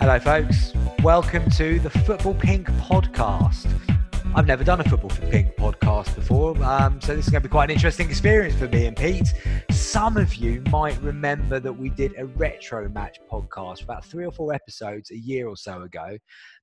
Hello, folks. Welcome to the Football Pink podcast. I've never done a Football Pink podcast before, um, so this is going to be quite an interesting experience for me and Pete. Some of you might remember that we did a retro match podcast about three or four episodes a year or so ago,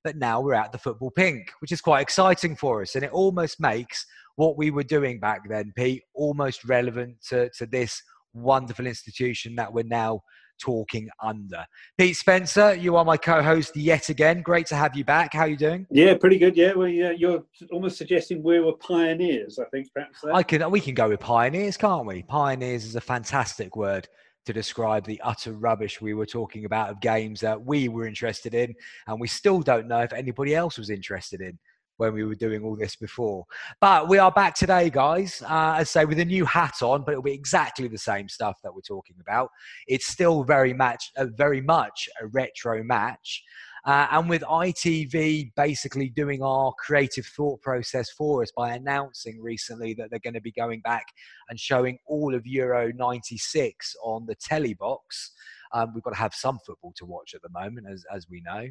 but now we're at the Football Pink, which is quite exciting for us, and it almost makes what we were doing back then, Pete, almost relevant to, to this wonderful institution that we're now talking under. Pete Spencer, you are my co-host yet again. Great to have you back. How are you doing? Yeah, pretty good. Yeah, well, yeah, uh, you're almost suggesting we were pioneers. I think perhaps. There. I can. We can go with pioneers, can't we? Pioneers is a fantastic word to describe the utter rubbish we were talking about of games that we were interested in, and we still don't know if anybody else was interested in when we were doing all this before. But we are back today, guys, uh, I say with a new hat on, but it'll be exactly the same stuff that we're talking about. It's still very much, uh, very much a retro match. Uh, and with ITV basically doing our creative thought process for us by announcing recently that they're going to be going back and showing all of Euro 96 on the telly box. Um, we've got to have some football to watch at the moment, as, as we know.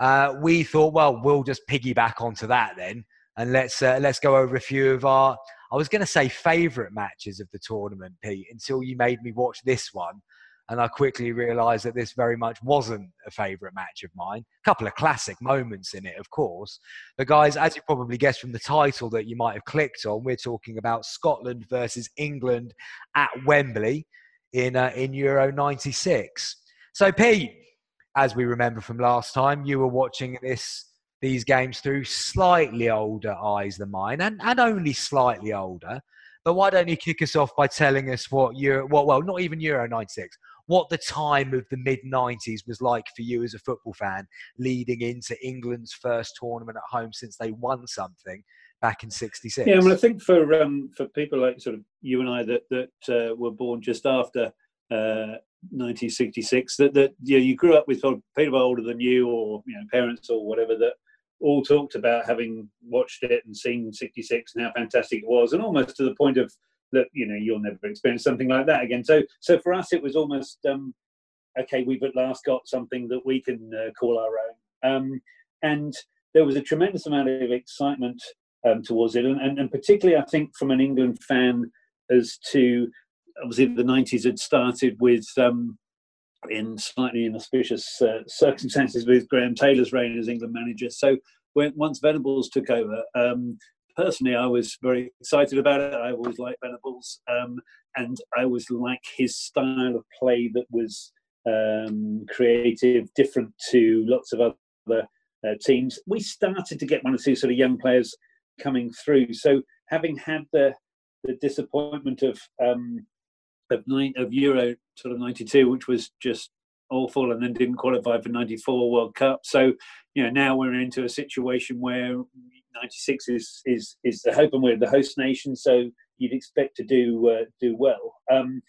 Uh, we thought, well, we'll just piggyback onto that then, and let's uh, let's go over a few of our. I was going to say favourite matches of the tournament, Pete, until you made me watch this one. And I quickly realised that this very much wasn't a favourite match of mine. A couple of classic moments in it, of course. But, guys, as you probably guessed from the title that you might have clicked on, we're talking about Scotland versus England at Wembley in uh, in Euro '96. So, Pete, as we remember from last time, you were watching this these games through slightly older eyes than mine, and, and only slightly older. But why don't you kick us off by telling us what Euro, well, not even Euro '96, what the time of the mid '90s was like for you as a football fan, leading into England's first tournament at home since they won something back in '66. Yeah, well, I think for um, for people like sort of you and I that that uh, were born just after uh, 1966, that that you, know, you grew up with people older than you, or you know, parents or whatever that all talked about having watched it and seen 66 and how fantastic it was, and almost to the point of that you know you'll never experience something like that again. So so for us, it was almost um, okay. We've at last got something that we can uh, call our own, um, and there was a tremendous amount of excitement um, towards it, and, and, and particularly I think from an England fan as to obviously the 90s had started with um, in slightly inauspicious uh, circumstances with Graham Taylor's reign as England manager. So when once Venables took over, um, personally I was very excited about it. I always liked Venables, um, and I always like his style of play that was um, creative, different to lots of other uh, teams. We started to get one or two sort of young players coming through. So having had the the disappointment of um, of, nine, of Euro sort of '92, which was just awful, and then didn't qualify for '94 World Cup. So you know now we're into a situation where '96 is is is the hope, and we're the host nation, so you'd expect to do uh, do well. Um,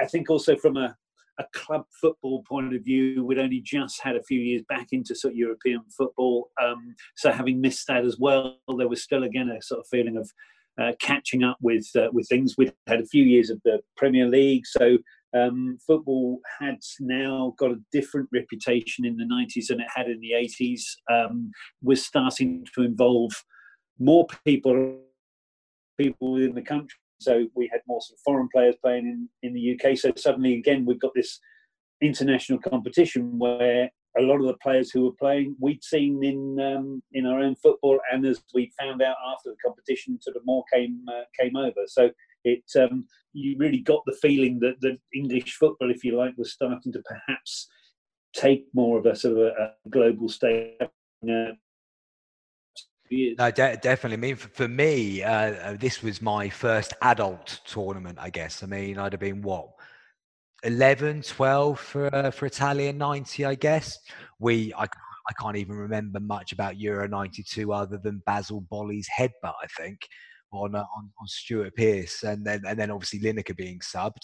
I think also from a a club football point of view, we'd only just had a few years back into sort of European football. Um, so having missed that as well, there was still again a sort of feeling of uh, catching up with uh, with things. We'd had a few years of the Premier League, so um, football had now got a different reputation in the 90s than it had in the 80s. Um, we're starting to involve more people people within the country so we had more sort of foreign players playing in, in the UK. So suddenly, again, we've got this international competition where a lot of the players who were playing we'd seen in um, in our own football, and as we found out after the competition, sort of more came uh, came over. So it um, you really got the feeling that the English football, if you like, was starting to perhaps take more of a sort of a, a global stage. Uh, no, de- definitely. I mean, for, for me, uh, uh, this was my first adult tournament, I guess. I mean, I'd have been what, 11, 12 for, uh, for Italia 90, I guess. We, I, I can't even remember much about Euro 92 other than Basile Boli's headbutt, I think, on, uh, on, on Stuart Pearce. And then, and then obviously Lineker being subbed.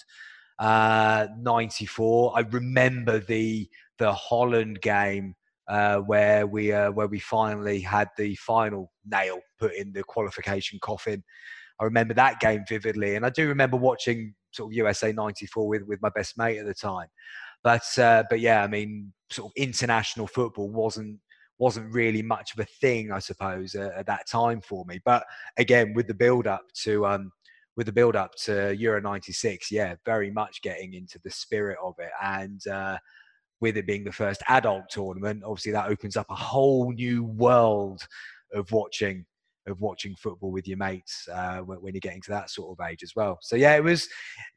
Uh, 94, I remember the, the Holland game uh, where we uh, where we finally had the final nail put in the qualification coffin. I remember that game vividly, and I do remember watching sort of USA '94 with with my best mate at the time. But uh, but yeah, I mean, sort of international football wasn't wasn't really much of a thing, I suppose, at that time for me. But again, with the build up to um, with the build up to Euro '96, yeah, very much getting into the spirit of it, and uh, with it being the first adult tournament, obviously that opens up a whole new world of watching of watching football with your mates uh, when, when, you're getting to that sort of age as well. So yeah, it was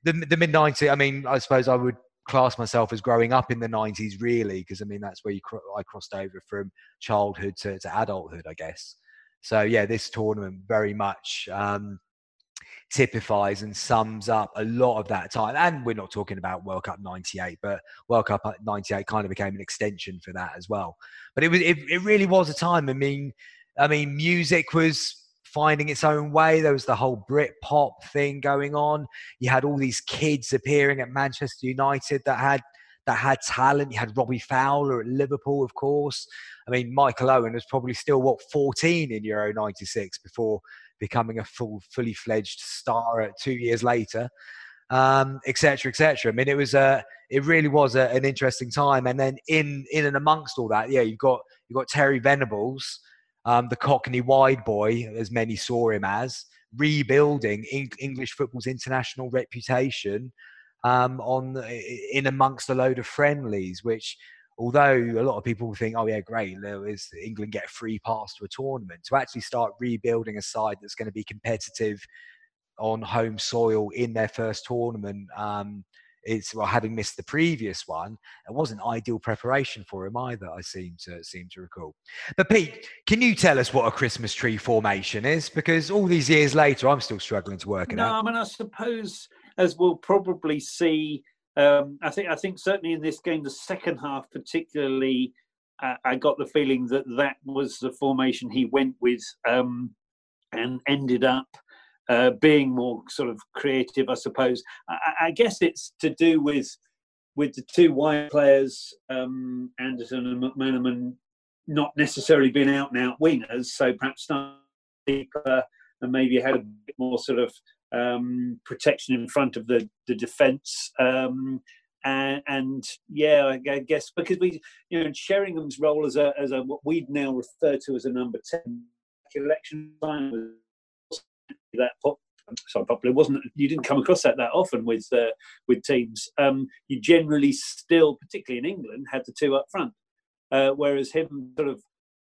the the mid '90s. I mean, I suppose I would class myself as growing up in the 90s really because i mean that's where you i crossed over from childhood to, to adulthood i guess so yeah this tournament very much um, typifies and sums up a lot of that time and we're not talking about world cup 98 but world cup uh, 98 kind of became an extension for that as well but it was it, it really was a time i mean i mean music was finding its own way. There was the whole Brit pop thing going on. You had all these kids appearing at Manchester United that had that had talent. You had Robbie Fowler at Liverpool, of course. I mean, Michael Owen was probably still what 14 in Euro '96 before becoming a full, fully fledged star at two years later, um, etc. etc. I mean, it was a, it really was a, an interesting time. And then in in and amongst all that, yeah, you've got you've got Terry Venables um, the Cockney wide boy, as many saw him as, rebuilding English football's international reputation um, on in amongst a load of friendlies, which although a lot of people think, oh yeah, great, is England get a free pass to a tournament, to actually start rebuilding a side that's going to be competitive on home soil in their first tournament um, it's well having missed the previous one it wasn't ideal preparation for him either i seem to seem to recall. But pete can you tell us what a christmas tree formation is? Because all these years later i'm still struggling to work it no, out. No, i mean i suppose as we'll probably see um, i think i think certainly in this game the second half particularly uh, i got the feeling that that was the formation he went with um, and ended up uh, being more sort of creative, I suppose. I, I, guess it's to do with with the two wide players, um, Anderton and McManaman, not necessarily being out and out wingers, so perhaps deeper and maybe had a bit more sort of um, protection in front of the the defence. Um, and, and, yeah, I guess because we, you know, Sheringham's role as a as a what we'd now refer to as a number ten election time was that pop, so popular. It wasn't you didn't come across that that often with uh, with teams. Um, you generally still, particularly in England, had the two up front, uh, whereas him sort of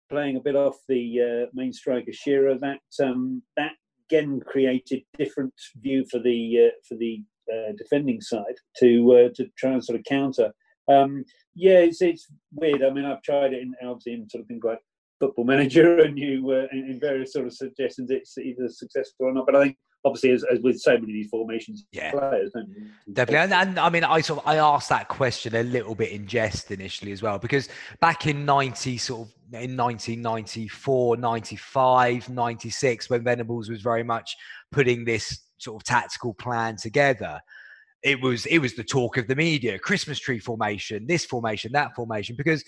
playing a bit off the uh, main striker Shearer, that um, that again created different view for the uh, for the uh, defending side to uh, to try and sort of counter. Um, yeah, it's, it's weird. I mean, I've tried it in obviously in sort of things like football manager and you uh, in, in, various sort of suggestions it's either successful or not but i think obviously as, as with so many of these formations yeah players definitely and, and, i mean i sort of i asked that question a little bit in jest initially as well because back in 90 sort of in 1994 95 96 when venables was very much putting this sort of tactical plan together it was it was the talk of the media christmas tree formation this formation that formation because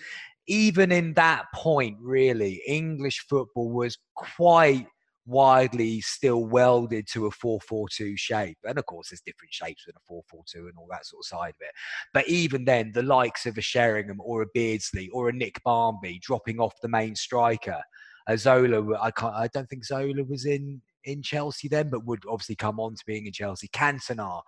even in that point, really, English football was quite widely still welded to a 4-4-2 shape and of course there's different shapes in a 4-4-2 and all that sort of side of it. But even then the likes of a Sheringham or a Beardsley or a Nick Barmby dropping off the main striker Zola I can't I don't think Zola was in in Chelsea then, but would obviously come on to being in Chelsea. Cantona,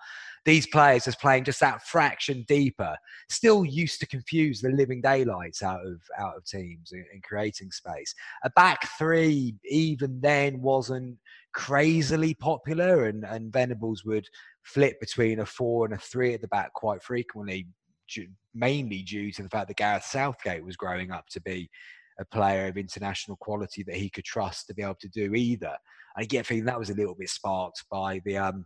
these players as playing just that fraction deeper, still used to confuse the living daylights out of out of teams and, creating space. A back three even then wasn't crazily popular, and and Venables would flip between a four and a three at the back quite frequently, mainly due to the fact that Gareth Southgate was growing up to be a player of international quality that he could trust to be able to do either. I get feeling that was a little bit sparked by the um,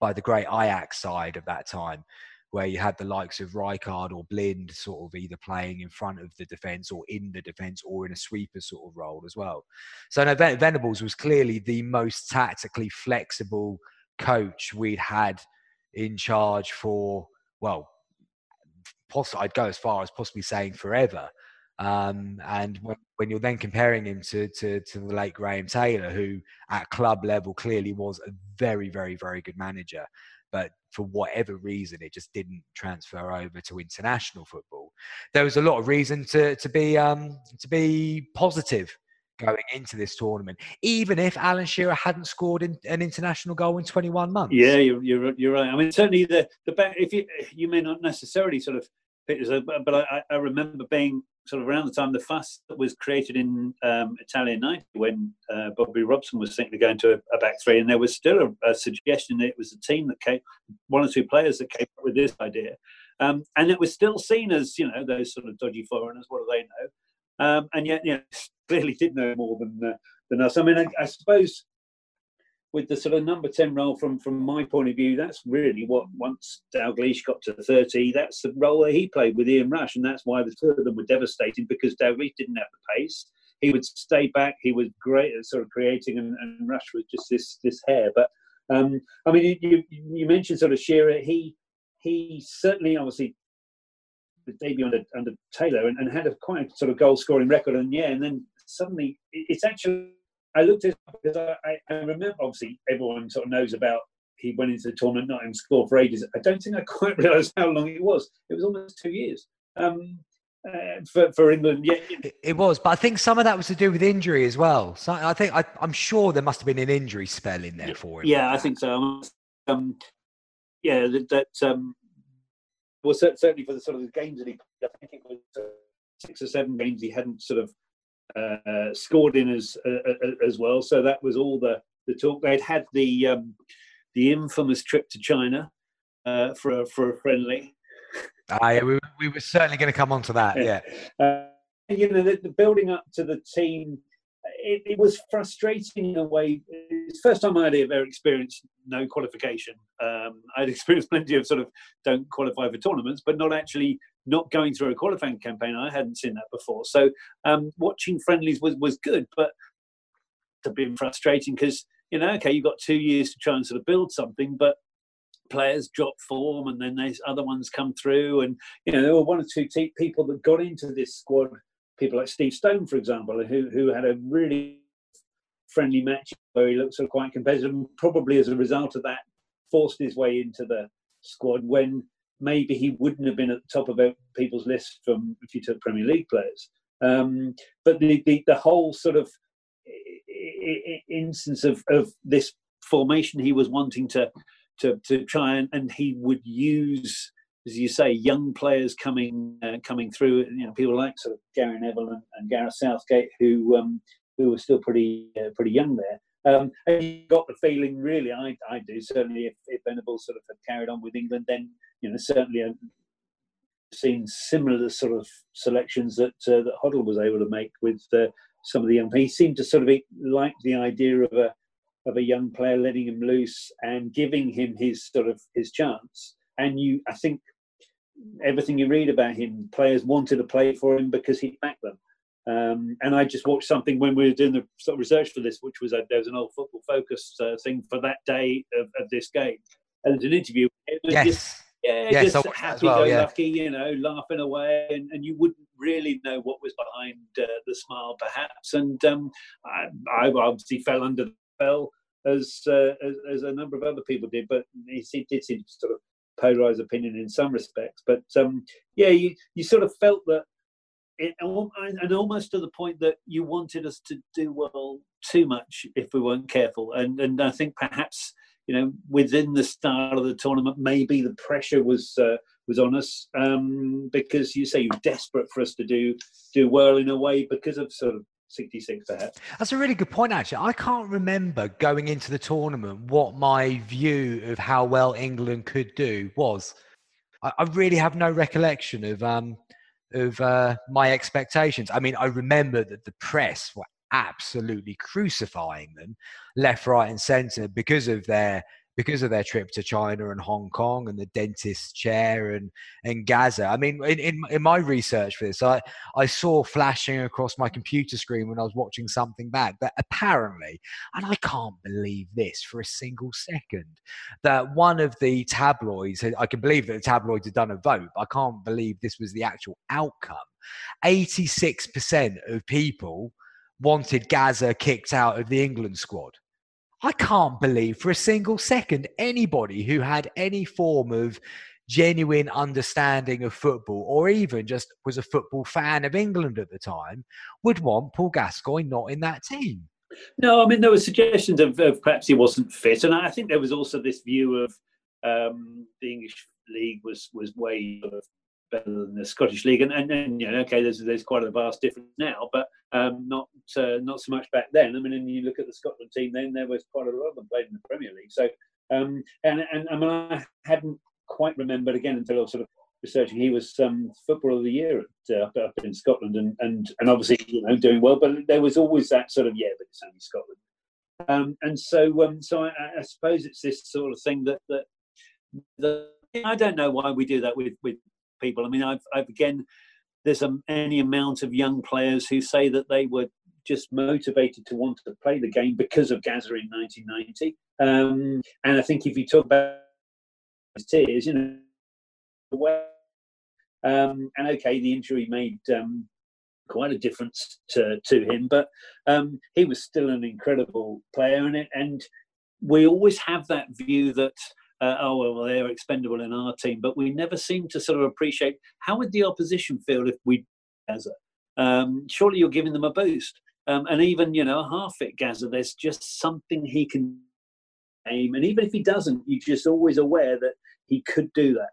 by the great Ajax side of that time, where you had the likes of Rijkaard or Blind sort of either playing in front of the defence or in the defence or in a sweeper sort of role as well. So no, Venables was clearly the most tactically flexible coach we'd had in charge for well, poss- I'd go as far as possibly saying forever. Um, and when, when, you're then comparing him to, to, to the late Graham Taylor, who at club level clearly was a very, very, very good manager, but for whatever reason, it just didn't transfer over to international football. there was a lot of reason to to be um, to be positive going into this tournament, even if Alan Shearer hadn't scored in, an international goal in 21 months. Yeah, you're, you're, you're right. I mean, certainly the the back, if you you may not necessarily sort of, but I, I remember being sort of around the time the that was created in um, Italia 90 when uh, Bobby Robson was thinking of going to a, a, back three, and there was still a, a, suggestion that it was a team that came, one or two players that came up with this idea. Um, and it was still seen as, you know, those sort of dodgy foreigners, what do they know? Um, and yet, you know, clearly did know more than, uh, than us. I mean, I, I suppose with the sort of number 10 role from from my point of view that's really what once Dalglish got to 30 that's the role that he played with Ian Rush and that's why the two of them were devastating because Dalglish didn't have the pace. He would stay back he was great at sort of creating and, and Rush was just this this hare. But um, I mean you, you mentioned sort of Shearer. He he certainly obviously the debut under, under Taylor and, and had a quite sort of goal scoring record and yeah and then suddenly it's actually I looked at because I, I, remember obviously everyone sort of knows about he went into the tournament not in score for ages. I don't think I quite realised how long it was. It was almost two years. Um, uh, for, for England, yeah, it was, but I think some of that was to do with injury as well. So I think I, am sure there must have been an injury spell in there for him. Yeah, I think so. Um, yeah, that, that um, well, certainly for the sort of the games that he, I think it was uh, six or seven games he hadn't sort of uh, scored in as uh, uh, as well. So that was all the the talk. They'd had the um, the infamous trip to China uh, for a, for a friendly. Ah, yeah, we, we were certainly going to come on to that. Yeah, yeah. Uh, you know, the, the, building up to the team. It, it, was frustrating in a way. It's the first time I'd ever experienced no qualification. Um, I'd experienced plenty of sort of don't qualify for tournaments, but not actually not going through a qualifying campaign. I hadn't seen that before. So um, watching friendlies was, was good, but it's been frustrating because, you know, okay, you've got two years to try and sort of build something, but players drop form and then there's other ones come through. And, you know, there were one or two people that got into this squad, people like Steve Stone, for example, who, who had a really friendly match where he looked sort of quite competitive and probably as a result of that forced his way into the squad when maybe he wouldn't have been at the top of people's list from if you took Premier League players. Um, but the, the, the whole sort of instance of, of this formation he was wanting to to, to try and, and he would use as you say young players coming uh, coming through you know people like sort of Gary Neville and, and Gareth Southgate who um, who were still pretty uh, pretty young there um, and you got the feeling, really, I, I do certainly. If, if Venables sort of had carried on with England, then you know certainly I've seen similar sort of selections that uh, that Hoddle was able to make with uh, some of the young. He seemed to sort of like the idea of a of a young player letting him loose and giving him his sort of his chance. And you, I think, everything you read about him, players wanted to play for him because he backed them. Um, and I just watched something when we were doing the sort of research for this, which was a, there was an old football focus uh, thing for that day of, of this game. And there's an interview. It was yes. just, yeah, yes, just happy well, go yeah. lucky, you know, laughing away, and, and you wouldn't really know what was behind uh, the smile, perhaps. And um, I, I, obviously fell under the spell as, uh, as, as a number of other people did, but he did seem to sort of polarize opinion in some respects. But um, yeah, you you sort of felt that it, and almost to the point that you wanted us to do well too much if we weren't careful. And and I think perhaps you know within the start of the tournament, maybe the pressure was uh, was on us um, because you say you're desperate for us to do do well in a way because of sort of 66 perhaps. That's a really good point, actually. I can't remember going into the tournament what my view of how well England could do was. I, I really have no recollection of um, of uh, my expectations. I mean, I remember that the press were absolutely crucifying them left, right, and centre because of their because of their trip to China and Hong Kong and the dentist's chair and, and Gazza. I mean, in, in, in, my research for this, I, I saw flashing across my computer screen when I was watching something back that apparently, and I can't believe this for a single second, that one of the tabloids, I can believe that the tabloids had done a vote, I can't believe this was the actual outcome. 86% of people wanted Gazza kicked out of the England squad. I can't believe for a single second anybody who had any form of genuine understanding of football, or even just was a football fan of England at the time, would want Paul Gascoigne not in that team. No, I mean there were suggestions of, of perhaps he wasn't fit, and I think there was also this view of um, the English league was was way better than the Scottish league, and, and, and you know, okay, there's there's quite a vast difference now, but um, not uh, not so much back then. I mean, and you look at the Scotland team, then there was quite a lot of them played in the Premier League. So, um, and and I mean, I hadn't quite remembered again until I was sort of researching. He was um, footballer of the year at, uh, up in Scotland, and and and obviously you know doing well. But there was always that sort of yeah, but it's only Scotland. Um, and so, um, so I, I, suppose it's this sort of thing that that the, I don't know why we do that with with people. I mean, I've, I've again, there's a, any amount of young players who say that they were just motivated to want to play the game because of Gazza in 1990. Um, and I think if you talk about tears, you know, um, and okay, the injury made um, quite a difference to, to him, but um, he was still an incredible player, and it, and we always have that view that uh, oh well they're expendable in our team but we never seem to sort of appreciate how would the opposition feel if we Gazza um, surely you're giving them a boost. Um, and even you know a half fit Gazza there's just something he can aim. And even if he doesn't you're just always aware that he could do that.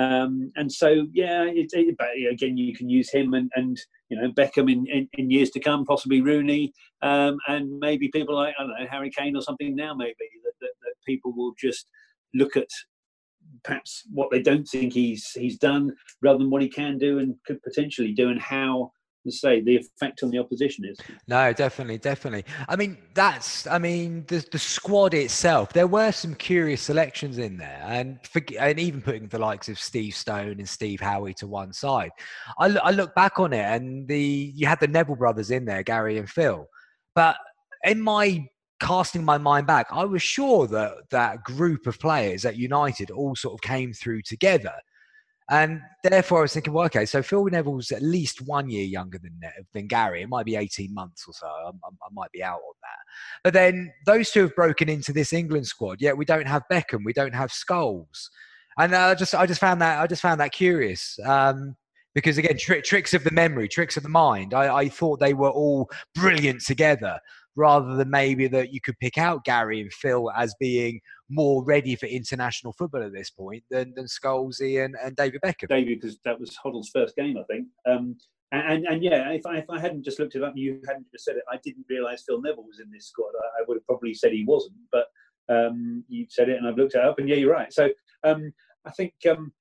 Um, and so, yeah, it, it, but again, you can use him and, and you know Beckham in, in, in years to come, possibly Rooney, um, and maybe people like I don't know Harry Kane or something now, maybe that, that, that people will just look at perhaps what they don't think he's he's done rather than what he can do and could potentially do and how say the effect on the opposition is. No definitely definitely. I mean that's i mean the, the squad itself there were some curious selections in there and for, and even putting the likes of steve stone and steve howey to one side. I, I look back on it and the you had the neville brothers in there gary and phil. But in my casting my mind back, I was sure that that group of players at United all sort of came through together. And therefore, I was thinking, well, okay, so Phil Neville's at least one year younger than than Gary. It might be 18 months or so. I, I, might be out on that. But then those two have broken into this England squad. Yet we don't have Beckham. We don't have Scholes. And I just, I just found that, I just found that curious. Um, because again, tri- tricks of the memory, tricks of the mind. I, I thought they were all brilliant together rather than maybe that you could pick out Gary and Phil as being more ready for international football at this point than, than Scholesy and, and David Beckham. David, because that was Hoddle's first game, I think. Um, and, and, yeah, if I, if I hadn't just looked it up and you hadn't just said it, I didn't realise Phil Neville was in this squad. I, I, would have probably said he wasn't, but um, you said it and I've looked it up and yeah, you're right. So um, I think um,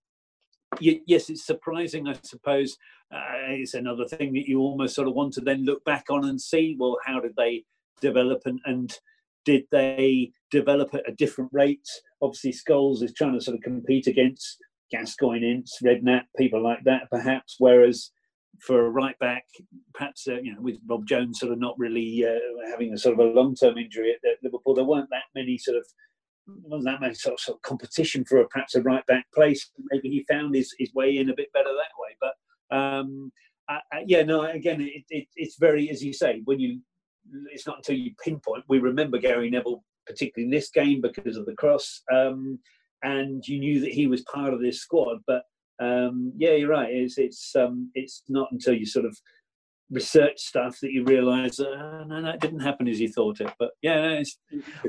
yes, it's surprising, I suppose. Uh, it's another thing that you almost sort of want to then look back on and see, well, how did they develop and, and did they develop at a different rate? Obviously, Scholes is trying to sort of compete against Gascoigne, Ince, Redknapp, people like that, perhaps. Whereas for a right back, perhaps uh, you know, with Rob Jones sort of not really uh, having a sort of a long-term injury at, at, Liverpool, there weren't that many sort of wasn't that much sort of, sort of competition for a, perhaps a right back place. Maybe he found his, his way in a bit better that way. But um, uh, yeah, no, again, it, it, it's very, as you say, when you it's not until you pinpoint. We remember Gary Neville, particularly in this game, because of the cross, um, and you knew that he was part of this squad. But um, yeah, you're right. It's it's um, it's not until you sort of research stuff that you realise uh, no, that didn't happen as you thought it. But yeah,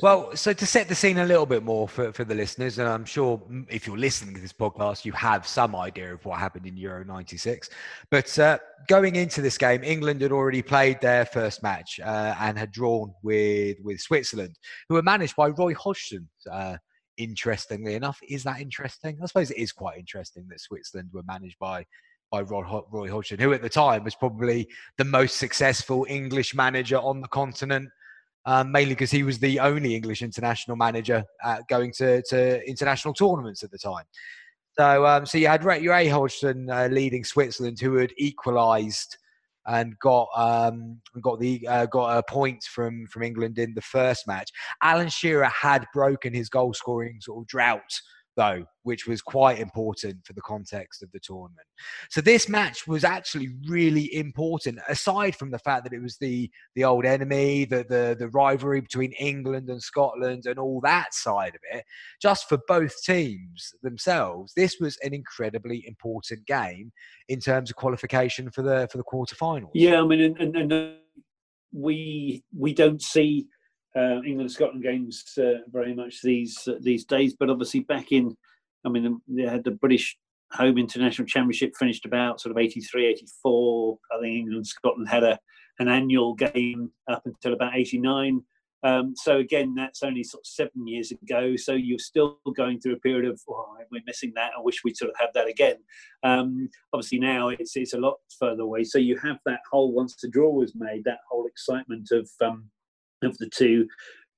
well. So to set the scene a little bit more for, for the listeners, and I'm sure if you're listening to this podcast, you have some idea of what happened in Euro '96. But uh, going into this game, England had already played their first match uh, and had drawn with with Switzerland, who were managed by Roy Hodgson. Uh, interestingly enough, is that interesting? I suppose it is quite interesting that Switzerland were managed by by Roy Hodgson, who at the time was probably the most successful English manager on the continent, um, mainly because he was the only English international manager uh, going to, to international tournaments at the time. So, um, so you had Ray Hodgson uh, leading Switzerland, who had equalised and got um, got the uh, got a point from from England in the first match. Alan Shearer had broken his goal scoring sort of drought though, which was quite important for the context of the tournament. So this match was actually really important, aside from the fact that it was the the old enemy, the the, the rivalry between England and Scotland, and all that side of it. Just for both teams themselves, this was an incredibly important game in terms of qualification for the for the quarterfinals. Yeah, I mean, and, and, and we we don't see uh, England Scotland games uh, very much these uh, these days. But obviously, back in, I mean, they had the British Home International Championship finished about sort of 83, 84. I think England Scotland had a an annual game up until about 89. Um, so again, that's only sort of seven years ago. So you're still going through a period of oh, we're missing that. I wish we'd sort of have that again. Um, obviously now it's it's a lot further away. So you have that whole once the draw was made, that whole excitement of um, of the two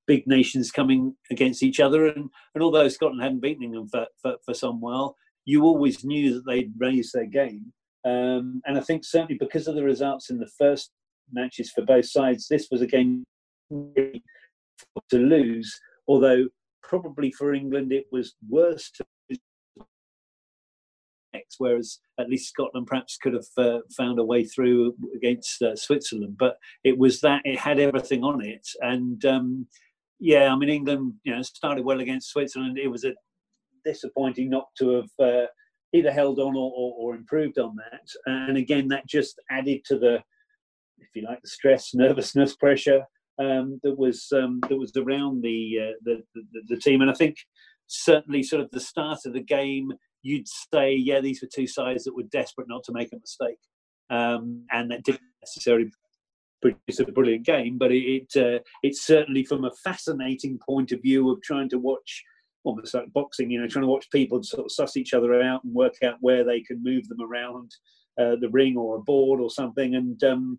big nations coming against each other. And, and although Scotland hadn't beaten England for, for, for some while, you always knew that they'd raise their game. Um, and I think certainly because of the results in the first matches for both sides, this was a game to lose. Although probably for England it was worse to whereas at least Scotland perhaps could have uh, found a way through against uh, Switzerland. But it was that it had everything on it, and um, yeah, I mean England, you know, started well against Switzerland. It was a disappointing not to have uh, either held on or, or, or, improved on that, and again that just added to the, if you like, the stress, nervousness, pressure. Um, that was um, that was around the, uh, the, the the team, and I think certainly sort of the start of the game you'd say, yeah, these were two sides that were desperate not to make a mistake, um, and that didn't necessarily produce a brilliant game, but it uh, it's certainly from a fascinating point of view of trying to watch almost like boxing, you know, trying to watch people sort of suss each other out and work out where they can move them around uh, the ring or a board or something, and um,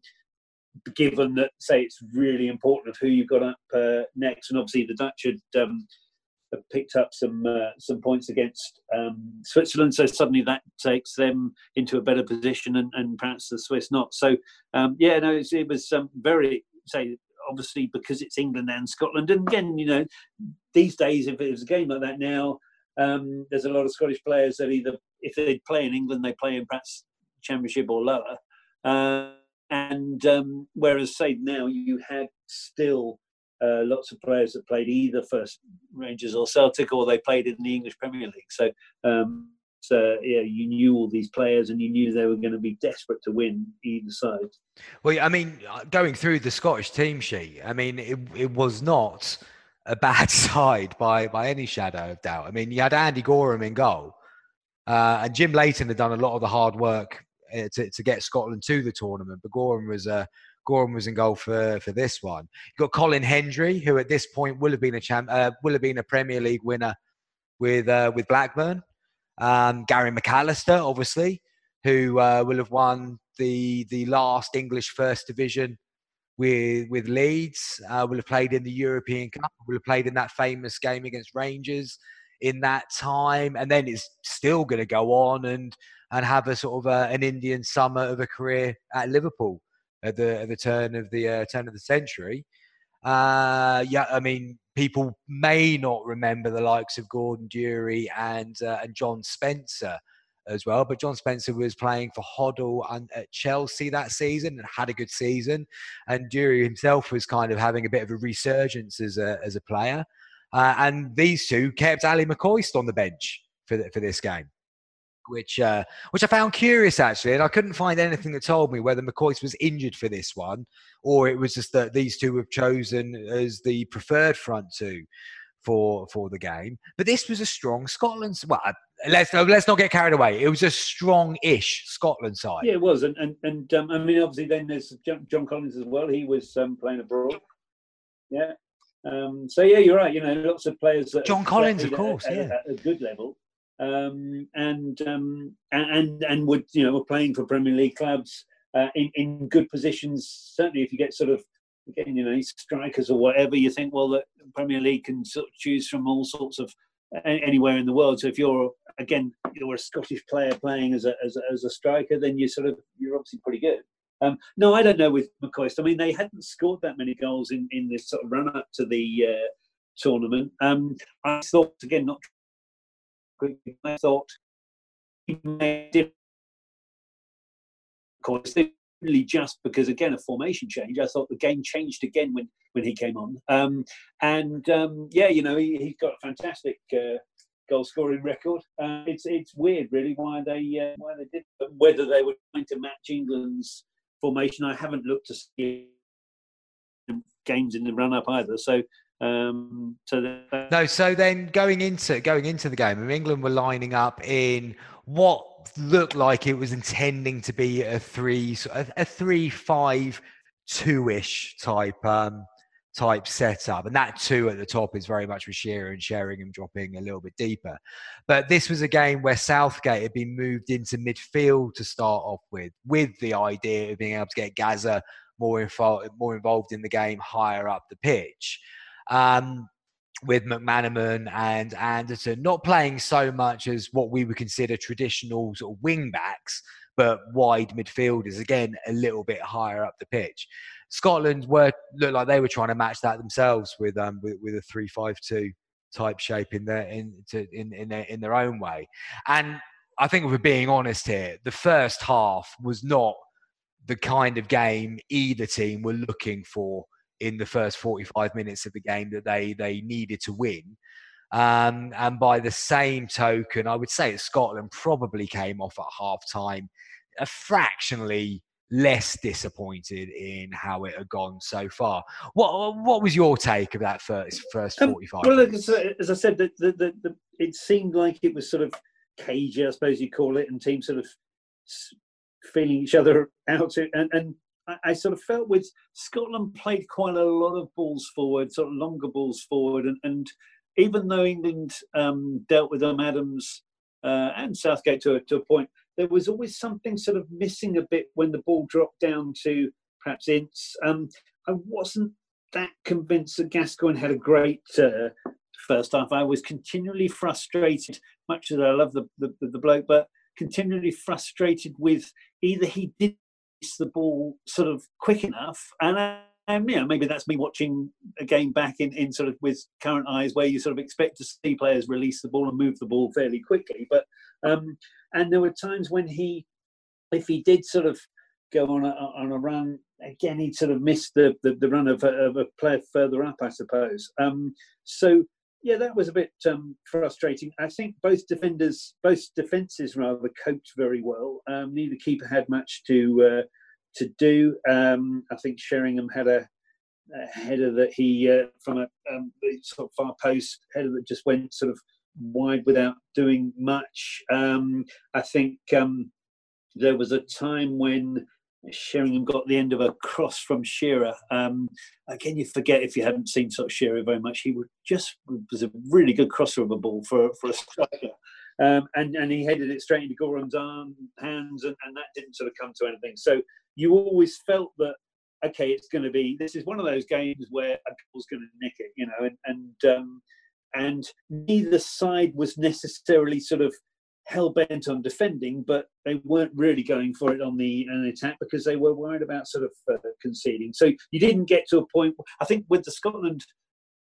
given that say it's really important of who you've got up uh, next, and obviously the Dutch had um, picked up some uh, some points against um, Switzerland, so suddenly that takes them into a better position, and, and perhaps the Swiss not. So um, yeah, no, it was um, very say obviously because it's England and Scotland, and again, you know, these days if it was a game like that now, um, there's a lot of Scottish players that either if they play in England, they play in perhaps Championship or lower. Uh, and um, whereas say now you had still uh, lots of players that played either for Rangers or Celtic, or they played in the English Premier League. So, um, so yeah, you knew all these players, and you knew they were going to be desperate to win either side. Well, I mean, going through the Scottish team sheet, I mean, it, it was not a bad side by by any shadow of doubt. I mean, you had Andy Goram in goal, uh, and Jim Leighton had done a lot of the hard work uh, to, to get Scotland to the tournament. But Goram was uh, Goram was in goal for, for this one. You've got Colin Hendry, who at this point will have been a champ, uh, will have been a Premier League winner with uh, with Blackburn. Um, Gary McAllister, obviously, who uh, will have won the the last English First Division with with Leeds. Uh, will have played in the European Cup. Will have played in that famous game against Rangers in that time, and then is still going to go on and and have a sort of a, an Indian summer of a career at Liverpool at the at the turn of the uh, turn of the century. Uh, yeah, I mean, people may not remember the likes of Gordon Durie and uh, and John Spencer as well, but John Spencer was playing for Hoddle and at Chelsea that season and had a good season. And Durie himself was kind of having a bit of a resurgence as a as a player. Uh, and these two kept Ally McCoist on the bench for the, for this game which uh, which I found curious actually, and I couldn't find anything that told me whether McCoist was injured for this one, or it was just that these two were chosen as the preferred front two for for the game. But this was a strong Scotland. Well, let's let's not get carried away. It was a strong-ish Scotland side. Yeah, it was, and and, and um, I mean, obviously, then there's John Collins as well. He was um, playing abroad. Yeah. Um, so yeah, you're right. You know, lots of players. John Collins, of course, at, yeah, at a good level um, and, um, and and would you know were playing for Premier League clubs uh, in in good positions. Certainly, if you get sort of getting you know strikers or whatever, you think well the Premier League can sort of choose from all sorts of anywhere in the world. So if you're again you're a Scottish player playing as a as a, as a striker, then you sort of you're obviously pretty good. Um, no, I don't know with McCoist. I mean, they hadn't scored that many goals in, in this sort of run up to the uh, tournament. Um, I thought again, not. I thought he made only just because again a formation change. I thought the game changed again when when he came on. Um, and um, yeah, you know he, has got a fantastic uh, goal scoring record. Uh, it's it's weird really why they uh, why they did whether they were trying to match England's formation. I haven't looked to see games in the run up either. So um, so that, no. So then going into going into the game, England were lining up in what looked like it was intending to be a three a, a three five two ish type um, type setup, and that two at the top is very much with Shearer and Sheringham dropping a little bit deeper. But this was a game where Southgate had been moved into midfield to start off with, with the idea of being able to get Gazza more involved, more involved in the game higher up the pitch. Um, with McManaman and Anderton not playing so much as what we would consider traditional sort of wing backs, but wide midfielders again a little bit higher up the pitch. Scotland were looked like they were trying to match that themselves with um with, with a three five two type shape in their in to, in in their in their own way. And I think if we're being honest here, the first half was not the kind of game either team were looking for in the first 45 minutes of the game that they they needed to win. Um, and by the same token, I would say that Scotland probably came off at half time a fractionally less disappointed in how it had gone so far. What what was your take of that first first forty five? Um, well, as, as, I said, the, the, the, the, it seemed like it was sort of cagey, I suppose you call it, and teams sort of feeling each other out. And, and I, sort of felt with Scotland played quite a lot of balls forward, sort of longer balls forward, and, and even though England um, dealt with them, Adams uh, and Southgate to a, to a point, there was always something sort of missing a bit when the ball dropped down to perhaps Ince. Um, I wasn't that convinced that Gascoigne had a great uh, first half. I was continually frustrated, much as I love the, the, the bloke, but continually frustrated with either he did the ball sort of quick enough, and um, you know maybe that's me watching a game back in, in sort of with current eyes, where you sort of expect to see players release the ball and move the ball fairly quickly, but um, and there were times when he, if he did sort of go on a, on a run, again, he'd sort of missed the, the, the run of a, of a, player further up, I suppose. Um, so, yeah, that was a bit um, frustrating. I think both defenders, both defences rather, coped very well. Um, neither keeper had much to uh, to do. Um, I think Sheringham had a, a header that he uh, from a um, sort of far post header that just went sort of wide without doing much. Um, I think um, there was a time when Sheringham got the end of a cross from Shearer. Um, again, you forget if you hadn't seen sort of Shearer very much. He would just was a really good crosser of a ball for for a striker. Um, and and he headed it straight into Goram's arm, hands, and, and that didn't sort of come to anything. So you always felt that okay, it's going to be this is one of those games where a goal's going to nick it, you know, and and um, and neither side was necessarily sort of hell bent on defending, but they weren't really going for it on the an attack because they were worried about sort of uh, conceding. So you didn't get to a point. I think with the Scotland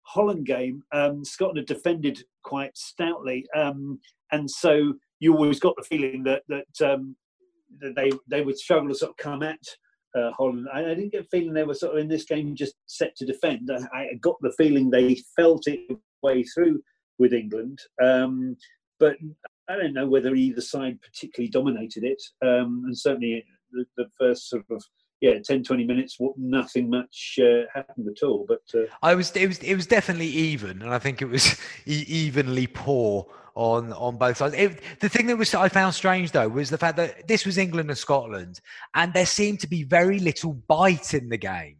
Holland game, um, Scotland defended quite stoutly, um, and so you always got the feeling that that, um, that they they would struggle to sort of come at uh, Holland. I, I, didn't get a feeling they were sort of in this game just set to defend. I, I got the feeling they felt it way through with England. Um, but I don't know whether either side particularly dominated it. Um, and certainly the, the, first sort of yeah 10 20 minutes nothing much uh, happened at all but uh, i was it was it was definitely even and i think it was evenly poor on on both sides it, the thing that was i found strange though was the fact that this was england and scotland and there seemed to be very little bite in the game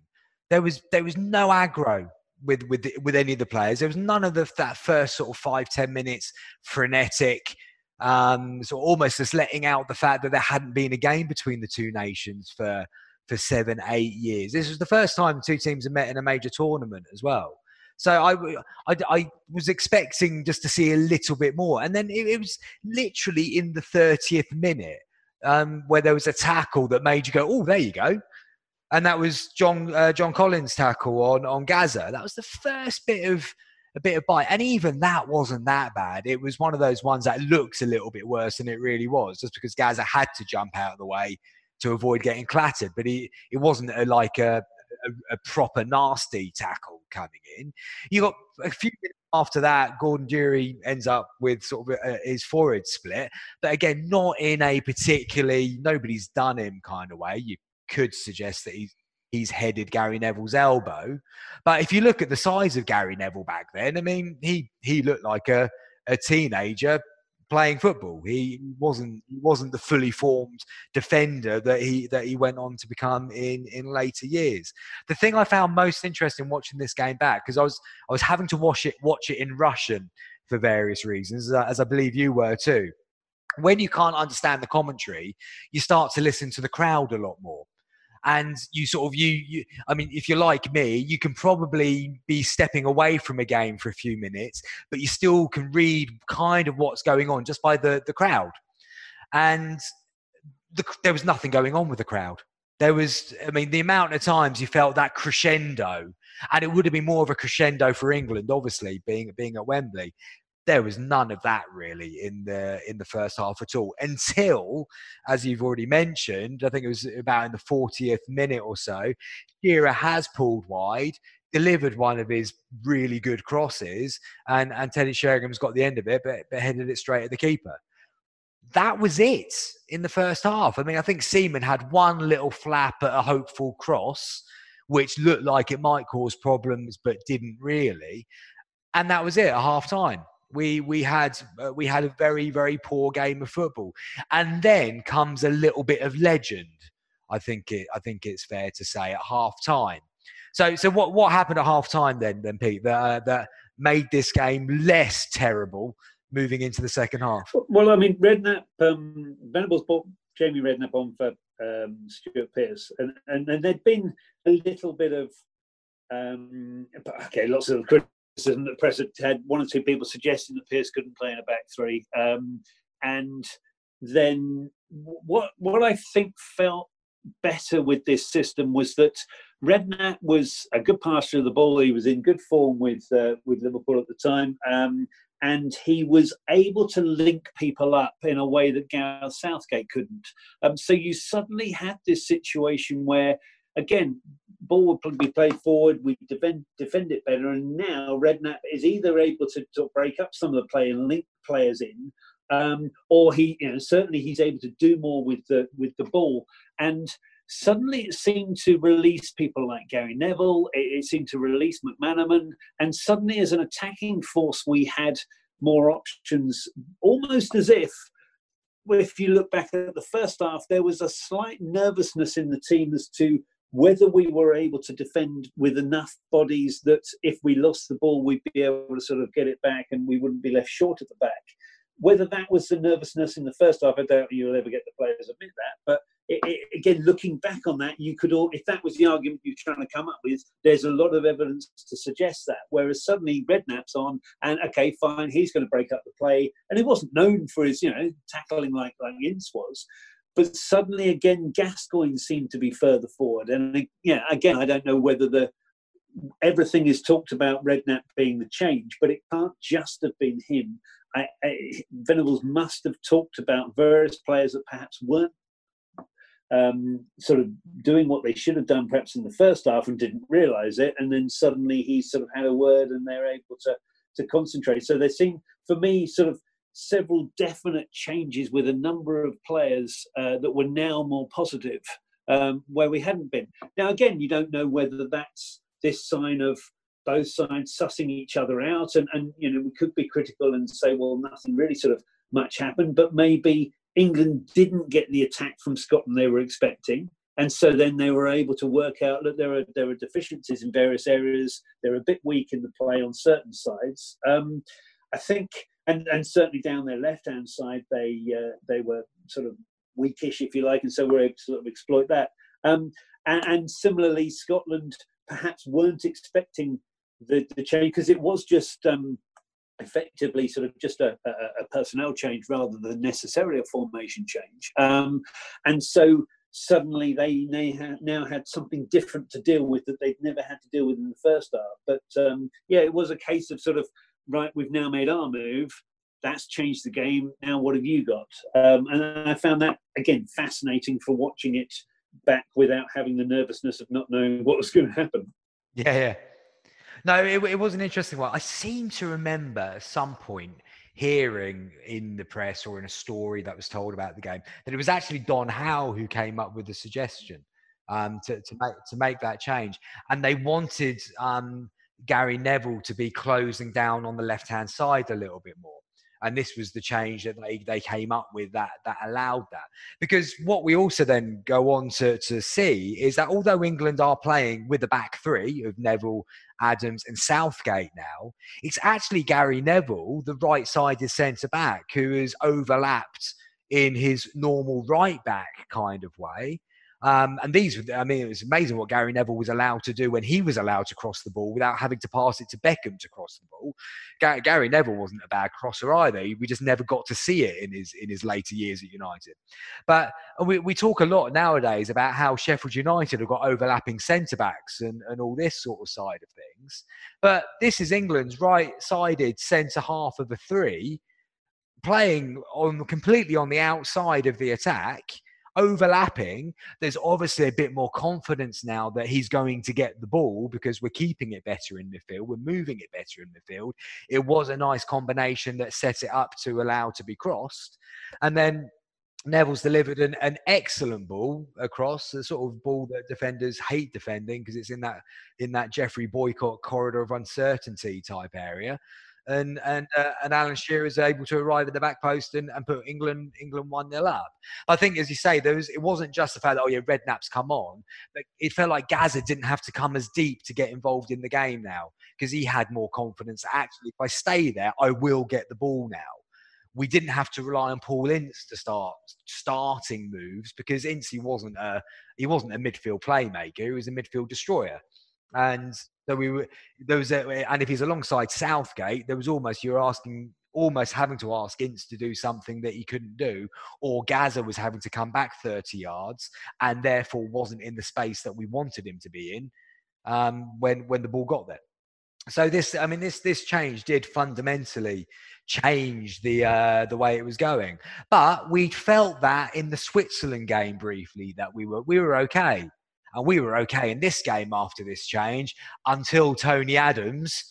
there was there was no aggro with with with any of the players. There was none of the, that first sort of five ten minutes frenetic, um, so almost just letting out the fact that there hadn't been a game between the two nations for for seven eight years. This was the first time two teams had met in a major tournament as well. So I, I, I was expecting just to see a little bit more, and then it, it was literally in the thirtieth minute um, where there was a tackle that made you go, "Oh, there you go." and that was John uh, John Collins' tackle on on Gazza. That was the first bit of a bit of bite. And even that wasn't that bad. It was one of those ones that looks a little bit worse than it really was, just because Gazza had to jump out of the way to avoid getting clattered. But he, it wasn't a, like a, a, a, proper nasty tackle coming in. You got a few minutes after that, Gordon Durie ends up with sort of a, his forehead split, but again, not in a particularly nobody's done him kind of way. You could suggest that he's he's headed Gary Neville's elbow. But if you look at the size of Gary Neville back then, I mean, he he looked like a, a teenager playing football. He wasn't he wasn't the fully formed defender that he that he went on to become in in later years. The thing I found most interesting watching this game back because I was I was having to watch it watch it in Russian for various reasons, as I believe you were too. When you can't understand the commentary, you start to listen to the crowd a lot more and you sort of you, you i mean if you're like me you can probably be stepping away from a game for a few minutes but you still can read kind of what's going on just by the the crowd. And the, there was nothing going on with the crowd. There was i mean the amount of times you felt that crescendo and it would have been more of a crescendo for england obviously being being at wembley there was none of that really in the in the first half at all until as you've already mentioned i think it was about in the 40th minute or so Shearer has pulled wide delivered one of his really good crosses and and Teddy Sheringham's got the end of it but, but headed it straight at the keeper. That was it in the first half. I mean i think Seaman had one little flap at a hopeful cross which looked like it might cause problems but didn't really. And that was it at half time we we had uh, we had a very very poor game of football, and then comes a little bit of legend. I think it. I think it's fair to say at half time. So so what what happened at half time then then Pete that uh, that made this game less terrible moving into the second half? Well, I mean Redknapp, um, Venables bought Jamie Redknapp on for um, Stuart Pearce, and, and and there'd been a little bit of um, okay, lots of criticism that press had one or two people suggesting that Pearce couldn't play in a back three. Um, and then what what I think felt better with this system was that Redknapp was a good passer of the ball. He was in good form with uh, with Liverpool at the time, um, and he was able to link people up in a way that Gareth Southgate couldn't. Um, so you suddenly had this situation where, again, ball would be played forward, we defend defend it better, and now Redknapp is either able to, to break up some of the play and link players in, um, or he, you know, certainly he's able to do more with the with the ball. And suddenly it seemed to release people like Gary Neville. It, it seemed to release McManaman, and suddenly as an attacking force, we had more options, almost as if if you look back at the first half, there was a slight nervousness in the team as to whether we were able to defend with enough bodies that if we lost the ball, we'd be able to sort of get it back and we wouldn't be left short at the back. Whether that was the nervousness in the first half, I doubt you'll ever get the players admit that. But it, it, again, looking back on that, you could all, if that was the argument you're trying to come up with, there's a lot of evidence to suggest that. Whereas suddenly Redknapp's on, and okay, fine, he's going to break up the play, and he wasn't known for his, you know, tackling like like Ince was. But suddenly, again, Gascoigne seemed to be further forward. And yeah, again, I don't know whether the everything is talked about Redknapp being the change, but it can't just have been him. I, I, Venables must have talked about various players that perhaps weren't um, sort of doing what they should have done perhaps in the first half and didn't realise it, and then suddenly he sort of had a word and they're able to to concentrate. So there seem, for me, sort of several definite changes with a number of players uh, that were now more positive um, where we hadn't been. Now, again, you don't know whether that's this sign of both sides sussing each other out, and, and you know we could be critical and say, well, nothing really sort of much happened, but maybe England didn't get the attack from Scotland they were expecting. And so then they were able to work out that there are there are deficiencies in various areas. They're a bit weak in the play on certain sides. Um, I think and and certainly down their left hand side they uh, they were sort of weakish if you like and so we're able to sort of exploit that um, and, and, similarly Scotland perhaps weren't expecting the, the change because it was just um, effectively sort of just a, a, a, personnel change rather than necessarily a formation change um, and so suddenly they, they now had something different to deal with that they'd never had to deal with in the first half. But um, yeah, it was a case of sort of right, we've now made our move. That's changed the game. Now, what have you got? Um, and I found that again fascinating for watching it back without having the nervousness of not knowing what was going to happen. Yeah, yeah. No, it, it was an interesting one. I seem to remember at some point hearing in the press or in a story that was told about the game that it was actually Don Howe who came up with the suggestion um, to, to make to make that change, and they wanted um, Gary Neville to be closing down on the left hand side a little bit more. And this was the change that they, they came up with that that allowed that. Because what we also then go on to, to see is that although england are playing with the back three of neville adams and southgate now it's actually gary neville the right sided centre back who is overlapped in his normal right back kind of way um, and these, I mean, it was amazing what Gary Neville was allowed to do when he was allowed to cross the ball without having to pass it to Beckham to cross the ball. Gary, Neville wasn't a bad crosser either. We just never got to see it in his in his later years at United. But we, we talk a lot nowadays about how Sheffield United have got overlapping centre backs and, and all this sort of side of things. But this is England's right-sided centre half of the three playing on completely on the outside of the attack overlapping, there's obviously a bit more confidence now that he's going to get the ball because we're keeping it better in midfield, we're moving it better in midfield. It was a nice combination that set it up to allow to be crossed. And then Neville's delivered an, an excellent ball across the sort of ball that defenders hate defending because it's in that in that Geoffrey Boycott corridor of uncertainty type area and and uh, and Alan Shearer is able to arrive at the back post and, and put England England one 0 up. I think, as you say, there was it wasn't just the fact that oh yeah, Redknapp's come on, but it felt like Gazza didn't have to come as deep to get involved in the game now because he had more confidence. Actually, if I stay there, I will get the ball now. We didn't have to rely on Paul Ince to start starting moves because Ince he wasn't a he wasn't a midfield playmaker. He was a midfield destroyer. And so we were there was a, and if he's alongside Southgate, there was almost you're asking almost having to ask Ince to do something that he couldn't do, or Gazza was having to come back 30 yards and therefore wasn't in the space that we wanted him to be in um, when when the ball got there. So this, I mean, this this change did fundamentally change the uh, the way it was going. But we felt that in the Switzerland game briefly that we were we were okay. And we were okay in this game after this change until Tony Adams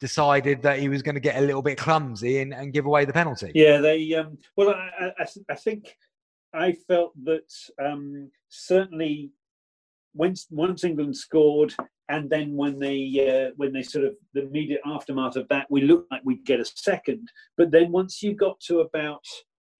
decided that he was going to get a little bit clumsy and, and give away the penalty. Yeah, they. Um, well, I, I, I, think I felt that um, certainly once once England scored, and then when they uh, when they sort of the immediate aftermath of that, we looked like we'd get a second. But then once you got to about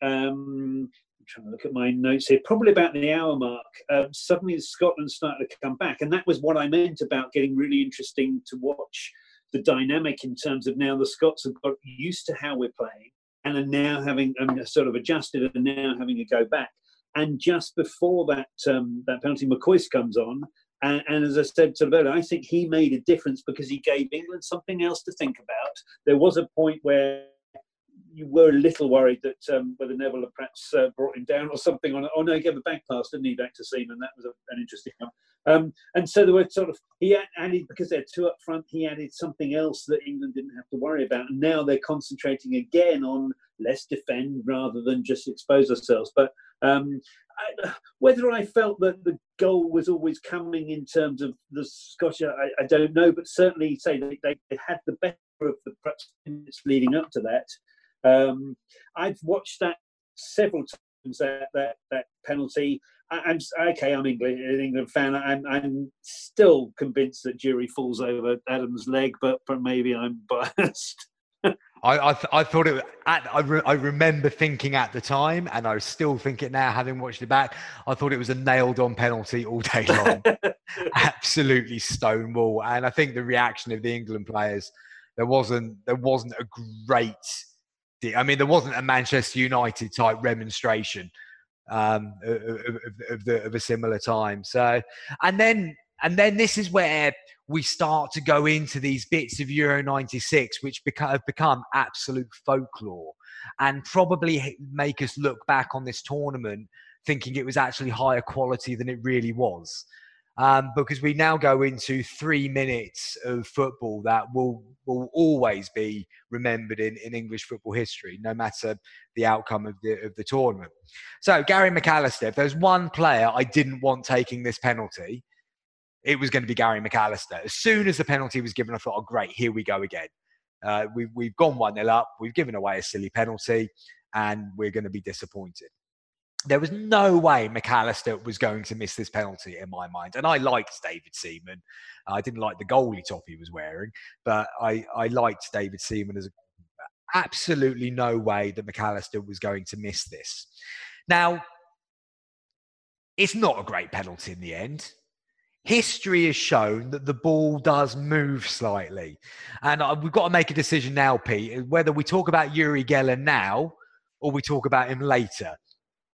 um, I'm trying to look at my notes here, probably about the hour mark, um, suddenly Scotland started to come back. And that was what I meant about getting really interesting to watch the dynamic in terms of now the Scots have got used to how we're playing and are now having um, sort of adjusted and now having to go back. And just before that um, that penalty, McCoist comes on. And, and, as I said to earlier, I think he made a difference because he gave England something else to think about. There was a point where you were a little worried that um, whether Neville had perhaps uh, brought him down or something on. Oh no, he gave a back pass, didn't he, back to Seaman? That was a, an interesting one. Um, and so there were sort of he added because they're two up front. He added something else that England didn't have to worry about, and now they're concentrating again on let's defend rather than just expose ourselves. But um, I, whether I felt that the goal was always coming in terms of the Scottish, I, I don't know, but certainly say they, they had the better of the minutes leading up to that. Um, I've watched that several times. That that, that penalty. I, am okay. I'm England, an England fan. I'm I'm still convinced that Durie falls over Adams' leg, but, but maybe I'm biased. I I, th- I, thought it. At, I, re- I remember thinking at the time, and I still think it now, having watched it back. I thought it was a nailed-on penalty all day long, absolutely stonewall. And I think the reaction of the England players, there wasn't there wasn't a great I mean, there wasn't a Manchester United type remonstration um, of, of, of, the, of a similar time. So, and then and then this is where we start to go into these bits of Euro 96, which beca- have become absolute folklore and probably make us look back on this tournament thinking it was actually higher quality than it really was. Um, because we now go into three minutes of football that will will always be remembered in, in English football history, no matter the outcome of the of the tournament. So Gary McAllister, if there's one player I didn't want taking this penalty, it was going to be Gary McAllister. As soon as the penalty was given, I thought, oh great, here we go again. Uh, we've, we've gone 1 0 up, we've given away a silly penalty, and we're going to be disappointed. There was no way McAllister was going to miss this penalty in my mind. And I liked David Seaman. I didn't like the goalie top he was wearing, but I, I liked David Seaman as a absolutely no way that McAllister was going to miss this. Now, it's not a great penalty in the end history has shown that the ball does move slightly. And uh, we've got to make a decision now, Pete, whether we talk about Uri Geller now or we talk about him later.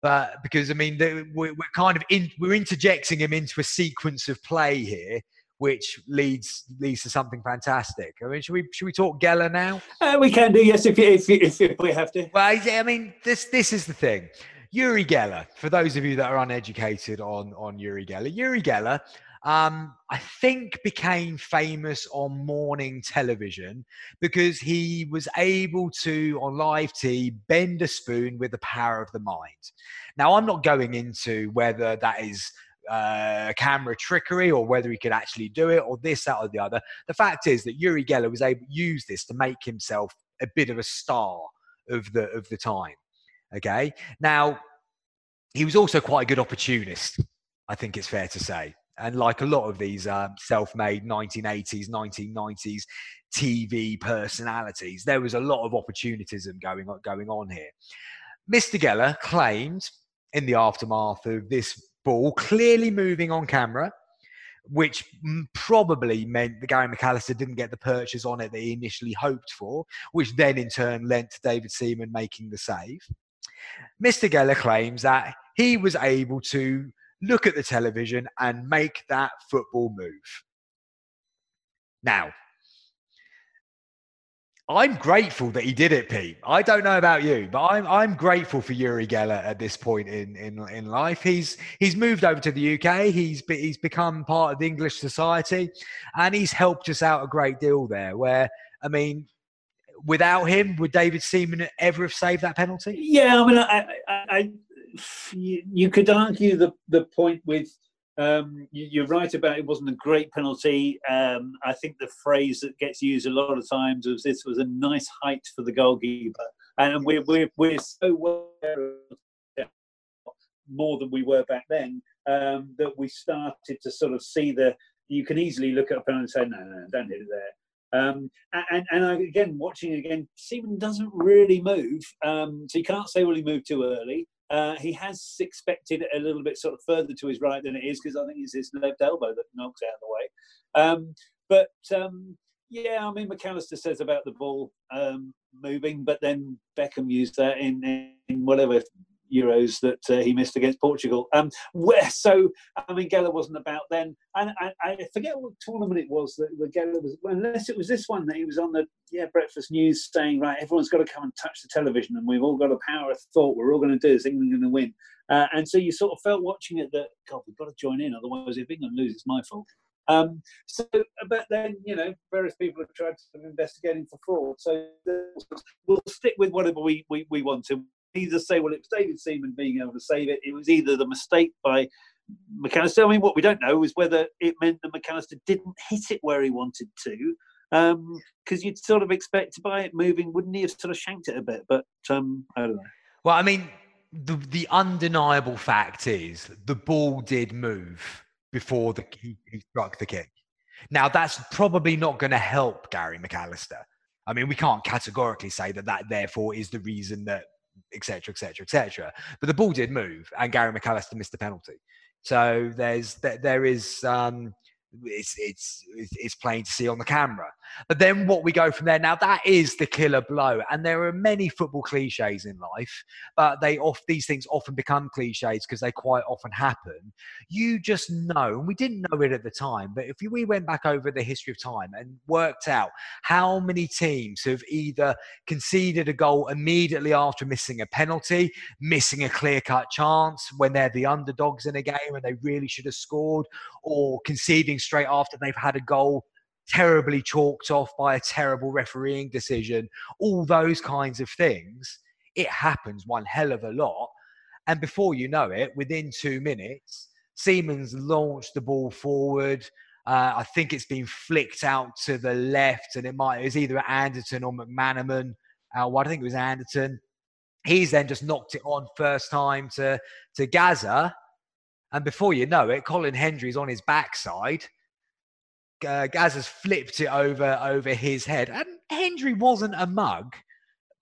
But because I mean, we're kind of in, we're interjecting him into a sequence of play here, which leads leads to something fantastic. I mean, should we should we talk Geller now? Uh, we can do yes, if, if if if we have to. Well, I mean, this this is the thing. Uri Geller, for those of you that are uneducated on on Uri Geller, Uri Geller um, I think became famous on morning television because he was able to, on live TV, bend a spoon with the power of the mind. Now, I'm not going into whether that is uh, camera trickery or whether he could actually do it or this, that, or the other. The fact is that Uri Geller was able to use this to make himself a bit of a star of the of the time. Okay. Now, he was also quite a good opportunist. I think it's fair to say. And like a lot of these um, self-made 1980s, 1990s TV personalities, there was a lot of opportunism going on, going on here. Mr. Geller claimed in the aftermath of this ball clearly moving on camera, which probably meant that Gary McAllister didn't get the purchase on it that he initially hoped for, which then in turn lent to David Seaman making the save. Mr. Geller claims that he was able to look at the television and make that football move. Now, I'm grateful that he did it, Pete. I don't know about you, but I'm I'm grateful for Uri Geller at this point in in, in life. He's he's moved over to the UK. He's he's become part of the English society, and he's helped us out a great deal there. Where I mean, without him, would David Seaman ever have saved that penalty? Yeah, I mean, I, I, you, could argue the the point with um, you, are right about it wasn't a great penalty. Um, I think the phrase that gets used a lot of times was this was a nice height for the goalkeeper, and we're we're, we're so aware more than we were back then um, that we started to sort of see the. You can easily look at a penalty and say, no, no, don't hit it there. Um, and, and I, again, watching again, Seaman doesn't really move. Um, so you can't say, well, he moved too early. Uh, he has expected a little bit sort of further to his right than it is because I think it's his left elbow that knocks out of the way. Um, but um, yeah, I mean, McAllister says about the ball um, moving, but then Beckham used that in, in whatever Euros that uh, he missed against Portugal. Um, where, so, I mean, Geller wasn't about then. And I, I forget what tournament it was that the Geller was, unless it was this one that he was on the yeah breakfast news saying, right, everyone's got to come and touch the television and we've all got a power of thought. We're all going to do this. England going to win. Uh, and so you sort of felt watching it that, God, we've got to join in. Otherwise, if England lose, it's my fault. Um, so, but then you know, various people have tried to investigate for fraud. So we'll stick with whatever we, we, we want to either say, well, it was David Seaman being able to save it. It was either the mistake by McAllister. I mean, what we don't know is whether it meant that McAllister didn't hit it where he wanted to. Because um, you'd sort of expect by it moving, wouldn't he have sort of shanked it a bit? But um, I don't know. Well, I mean, the, the undeniable fact is the ball did move before the, he, he struck the kick. Now, that's probably not going to help Gary McAllister. I mean, we can't categorically say that that therefore is the reason that etc., etc., etc. But the ball did move, and Gary McAllister missed the penalty. So there's there, there is um, it's, it's it's plain to see on the camera. But then what we go from there now that is the killer blow, and there are many football cliches in life, but they off these things often become cliches because they quite often happen. You just know, and we didn't know it at the time, but if we went back over the history of time and worked out how many teams have either conceded a goal immediately after missing a penalty, missing a clear cut chance when they're the underdogs in a game and they really should have scored, or conceding straight after they've had a goal terribly chalked off by a terrible refereeing decision, all those kinds of things, it happens one hell of a lot. And before you know it, within two minutes, Seaman's launched the ball forward. Uh, I think it's been flicked out to the left, and it might it was either Anderton or McManaman. Uh, I think it was Anderton. He's then just knocked it on first time to to Gazza, and before you know it, Colin Hendry's on his backside. Uh, Gaz has flipped it over over his head, and Hendry wasn't a mug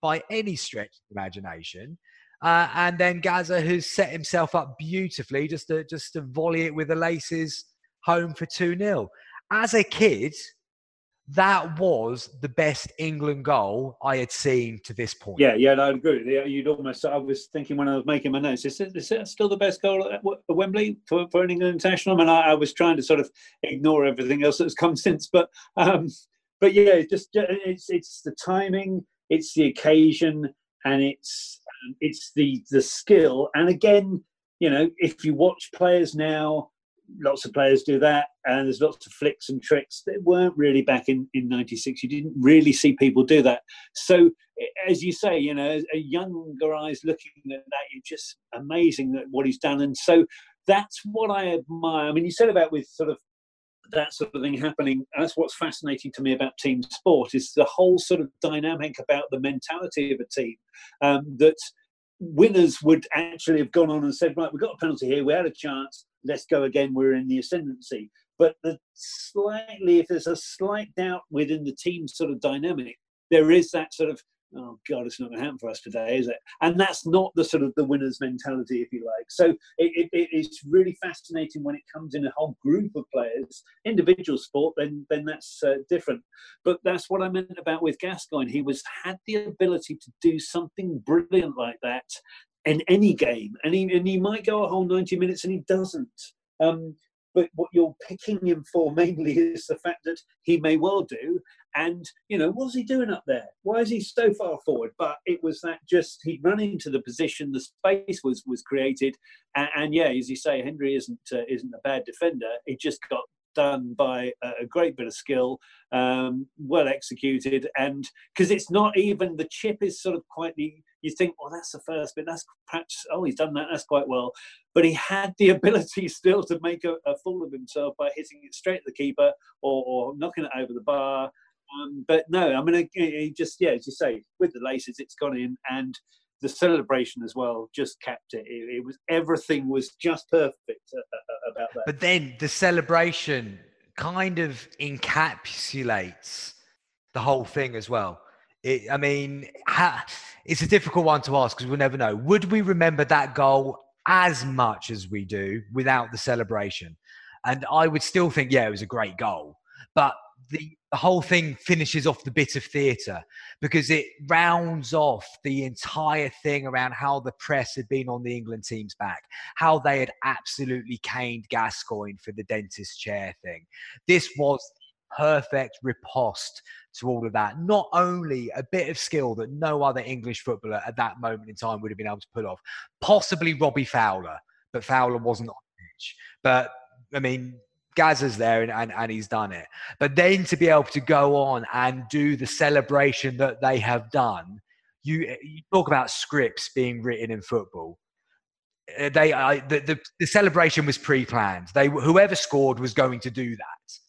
by any stretch of imagination. Uh, and then Gazza has set himself up beautifully just to just to volley it with the laces home for 2 0. As a kid, that was the best England goal I had seen to this point. Yeah, yeah, I agree. You'd almost. I was thinking when I was making my notes, is it, still the best goal at Wembley for, for an England international? I mean, I, I, was trying to sort of ignore everything else that's come since, but um, but yeah, just it's it's the timing, it's the occasion, and it's it's the the skill. And again, you know, if you watch players now lots of players do that, and there's lots of flicks and tricks that weren't really back in in '96. You didn't really see people do that. So, as you say, you know, a younger eyes looking at that, you're just amazing that what he's done. And so, that's what I admire. I mean, you said about with sort of that sort of thing happening. That's what's fascinating to me about team sport is the whole sort of dynamic about the mentality of a team um, that winners would actually have gone on and said, right, we've got a penalty here, we had a chance, let's go again, we're in the ascendancy. But the slightly, if there's a slight doubt within the team sort of dynamic, there is that sort of oh god it's not going to happen for us today is it? And that's not the sort of the winner's mentality if you like. So it, it, it's really fascinating when it comes in a whole group of players individual sport then then that's uh, different. But that's what i meant about with gascoigne. He was had the ability to do something brilliant like that in any game and he, and he might go a whole 90 minutes and he doesn't um, but what you're picking him for mainly is the fact that he may well do. And, you know, what's he doing up there? Why is he so far forward? But it was that just he'd run into the position, the space was was created. And, and yeah, as you say, Hendry isn't uh, isn't a bad defender. He just got done by a great bit of skill, um, well executed, and because it's not even the chip is sort of quite the you think, well, that's the first bit. That's perhaps oh, he's done that. That's quite well, but he had the ability still to make a, a fool of himself by hitting it straight at the keeper or, or knocking it over the bar. Um, but no, I mean, he just yeah, as you say, with the laces, it's gone in and the celebration as well just kept it. It, it was everything was just perfect about that. But then the celebration kind of encapsulates the whole thing as well. It, I mean, ha, it's a difficult one to ask because we'll never know. Would we remember that goal as much as we do without the celebration? And I would still think, yeah, it was a great goal. But the, the whole thing finishes off the bit of theatre because it rounds off the entire thing around how the press had been on the England team's back, how they had absolutely caned Gascoigne for the dentist chair thing. This was perfect riposte to all of that. Not only a bit of skill that no other English footballer at that moment in time would have been able to pull off, possibly Robbie Fowler, but Fowler wasn't on the pitch. But I mean, Gazza's there and, and, and he's done it. But then to be able to go on and do the celebration that they have done, you, you talk about scripts being written in football. Uh, they I, the, the, the celebration was pre-planned. They whoever scored was going to do that,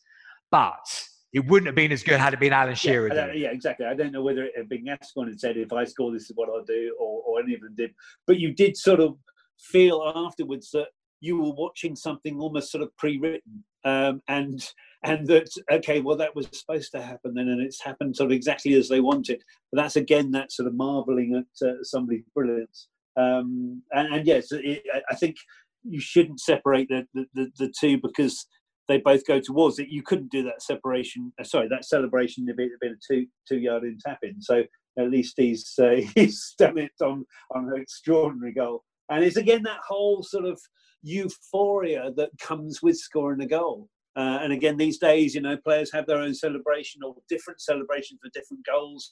but it wouldn't have been as good had it been Alan Shearer. Yeah, yeah, exactly. I don't know whether it had been Gascoigne and said, "If I score, this is what I'll do," or, or any of them did. But you did sort of feel afterwards that you were watching something almost sort of pre-written um, and and that okay well that was supposed to happen then and it's happened sort of exactly as they wanted but that's again that sort of marveling at uh, somebody's brilliance um, and, and, yes it, i think you shouldn't separate the, the, the, the two because they both go towards it. You couldn't do that separation. Uh, sorry, that celebration if it had been a two two yard in tap in. So at least he's uh, he's done it on on an extraordinary goal. And it's again that whole sort of euphoria that comes with scoring a goal. Uh, and again, these days, you know, players have their own celebration or different celebrations for different goals.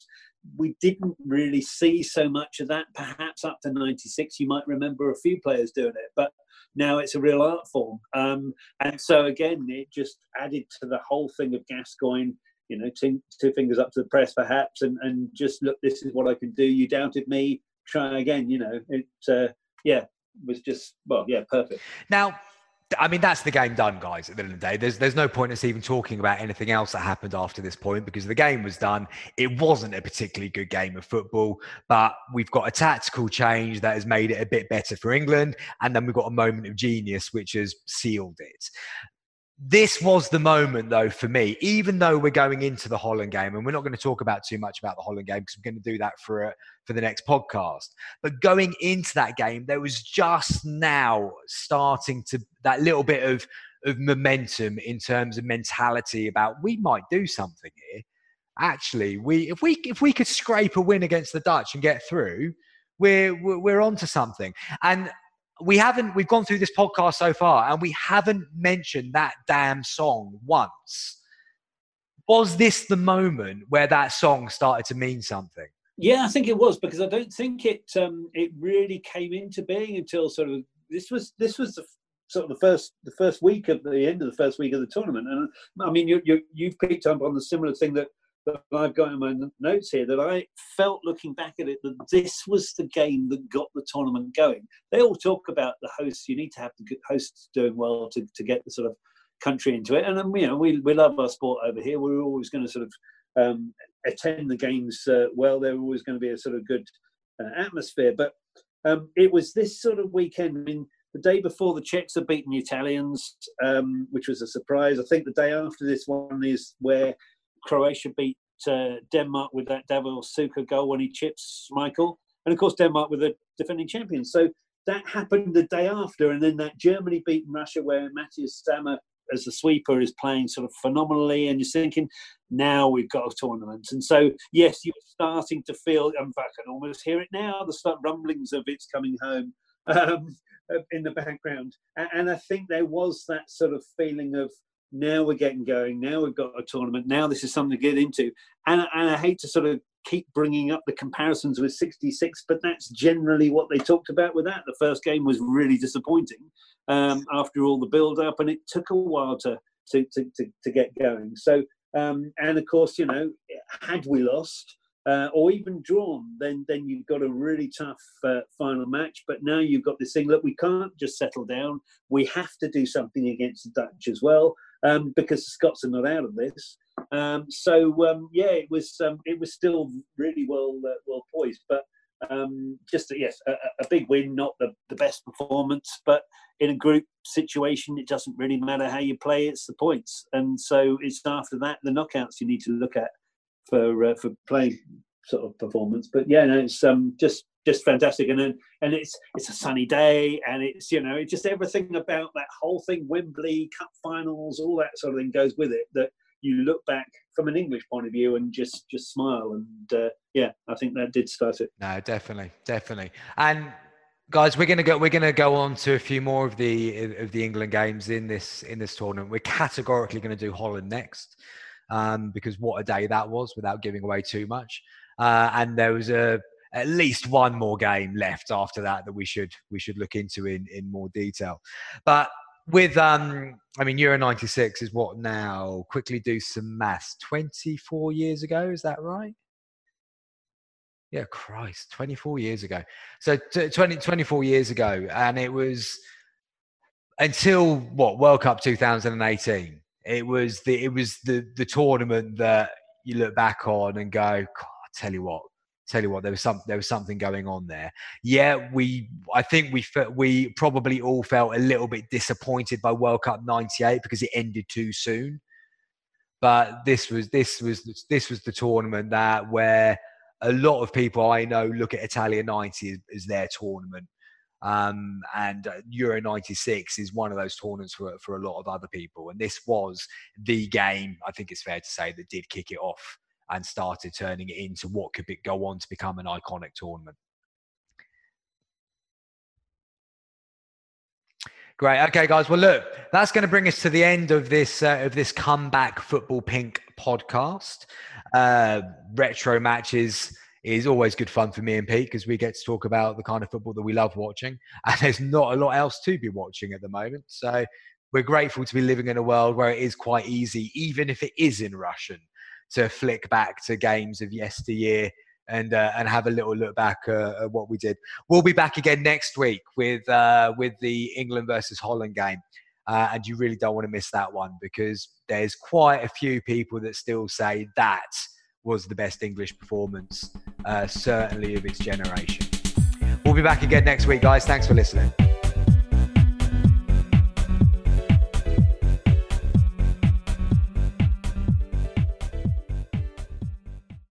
We didn't really see so much of that. Perhaps up to '96, you might remember a few players doing it, but now it's a real art form. Um, and so again, it just added to the whole thing of Gascoigne. You know, two, two fingers up to the press, perhaps, and, and just look. This is what I can do. You doubted me. Try again. You know, it. Uh, yeah, was just well, yeah, perfect. Now, I mean, that's the game done, guys. At the end of the day, there's there's no point in us even talking about anything else that happened after this point because the game was done. It wasn't a particularly good game of football, but we've got a tactical change that has made it a bit better for England, and then we've got a moment of genius which has sealed it this was the moment though for me even though we're going into the holland game and we're not going to talk about too much about the holland game because we're going to do that for a, for the next podcast. But going into that game there was just now starting to that little bit of of momentum in terms of mentality about we might do something here. Actually we if we if we could scrape a win against the dutch and get through we're we're, we're on to something. And we haven't we've gone through this podcast so far and we haven't mentioned that damn song once. Was this the moment where that song started to mean something? Yeah i think it was because i don't think it um it really came into being until sort of this was this was the sort of the first the first week of the end of the first week of the tournament. And i mean you you you've picked up on the similar thing that that I've got in my notes here that I felt looking back at it that this was the game that got the tournament going. They all talk about the hosts. You need to have the hosts doing well to, to get the sort of country into it. And um, you know, we we love our sport over here. We're always going to sort of um, attend the games uh, well. They're always going to be a sort of good uh, atmosphere. But um, it was this sort of weekend. I mean, the day before the Czechs had beaten the Italians, um, which was a surprise. I think the day after this one is where Croatia beat uh, Denmark with that Davor Suker goal when he chips Schmeichel, and of course Denmark with the defending champions. So that happened the day after, and then that Germany beaten Russia where Matthias Sammer as the sweeper is playing sort of phenomenally, and you're thinking, now we've got a tournament. And so, yes, you're starting to feel, fact, I can almost hear it now, the start rumblings of it's coming home um, in the background. And I think there was that sort of feeling of, now we're getting going. Now we've got a tournament. Now this is something to get into. And, and I hate to sort of keep bringing up the comparisons with 66, but that's generally what they talked about with that. The first game was really disappointing um, after all the build up, and it took a while to, to, to, to, to get going. So, um, and of course, you know, had we lost, uh, or even drawn, then then you've got a really tough uh, final match. But now you've got this thing. Look, we can't just settle down. We have to do something against the Dutch as well um, because the Scots are not out of this. Um, so um, yeah, it was um, it was still really well uh, well poised, but um, just a, yes, a, a, big win, not the, the best performance, but in a group situation, it doesn't really matter how you play; it's the points. And so it's after that the knockouts you need to look at for uh, for playing sort of performance. But yeah, no, it's um, just just fantastic. And then, and it's it's a sunny day, and it's you know, it's just everything about that whole thing, Wembley Cup finals, all that sort of thing goes with it. That you look back from an English point of view and just just smile. And uh, yeah, I think that did start it. No, definitely, definitely. And guys, we're gonna go. We're gonna go on to a few more of the of the England games in this in this tournament. We're categorically going to do Holland next. Um, because what a day that was without giving away too much. Uh, and there was a at least one more game left after that that we should we should look into in in more detail. But with um I mean Euro 96 is what now quickly do some maths 24 years ago is that right? Yeah, Christ, 24 years ago. So t- 20 24 years ago and it was until what World Cup 2018. It was the it was the the tournament that you look back on and go, God, tell you what, tell you what, there was some there was something going on there. Yeah, we I think we we probably all felt a little bit disappointed by World Cup '98 because it ended too soon. But this was this was this was the tournament that where a lot of people I know look at Italia '90 as, as their tournament. Um, and uh, Euro 96 is one of those tournaments for, for a lot of other people. And this was the game, I think it's fair to say, that did kick it off and started turning it into what could be, go on to become an iconic tournament. Great. Okay, guys. Well, look, that's going to bring us to the end of this uh, of this comeback football pink podcast. Uh, retro matches is always good fun for me and Pete because we get to talk about the kind of football that we love watching, and there's not a lot else to be watching at the moment. So we're grateful to be living in a world where it is quite easy, even if it is in Russian, to flick back to games of yesteryear and uh, and have a little look back uh, at what we did. We'll be back again next week with uh, with the England versus Holland game. Uh, and you really don't want to miss that one because there's quite a few people that still say that was the best English performance, uh, certainly of its generation. We'll be back again next week, guys. Thanks for listening.